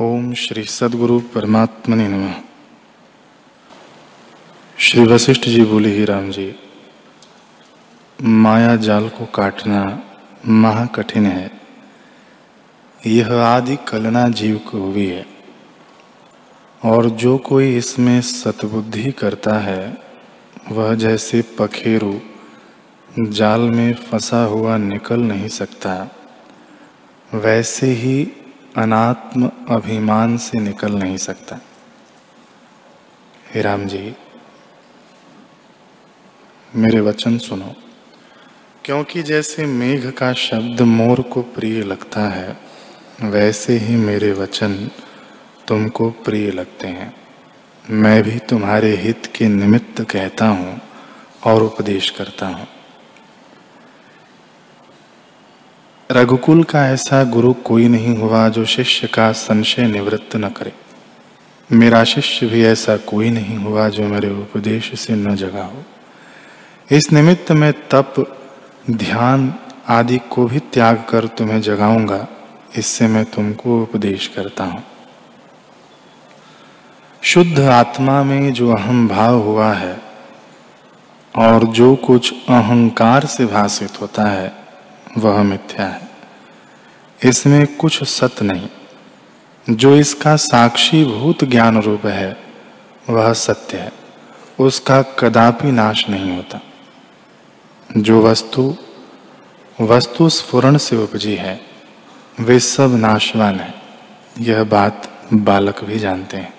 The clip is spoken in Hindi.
ओम श्री सदगुरु परमात्मने नमः। श्री वशिष्ठ जी बोले, ही राम जी, माया जाल को काटना महा कठिन है। यह आदि कलना जीव को हुई है। और जो कोई इसमें सतबुद्धि करता है, वह जैसे पखेरु जाल में फंसा हुआ निकल नहीं सकता, वैसे ही अनात्म अभिमान से निकल नहीं सकता। हे राम जी, मेरे वचन सुनो। क्योंकि जैसे मेघ का शब्द मोर को प्रिय लगता है, वैसे ही मेरे वचन तुमको प्रिय लगते हैं। मैं भी तुम्हारे हित के निमित्त कहता हूँ और उपदेश करता हूँ। रघुकुल का ऐसा गुरु कोई नहीं हुआ जो शिष्य का संशय निवृत्त न करे। मेरा शिष्य भी ऐसा कोई नहीं हुआ जो मेरे उपदेश से न जगा हो इस निमित्त मैं तप, ध्यान आदि को भी त्याग कर तुम्हें जगाऊँगा। इससे मैं तुमको उपदेश करता हूँ। शुद्ध आत्मा में जो अहम भाव हुआ है और जो कुछ अहंकार से भाषित होता है, वह मिथ्या है। इसमें कुछ सत नहीं। जो इसका साक्षी भूत ज्ञान रूप है, वह सत्य है। उसका कदापि नाश नहीं होता। जो वस्तु वस्तु स्फुरण से उपजी है, वे सब नाशवान है। यह बात बालक भी जानते हैं।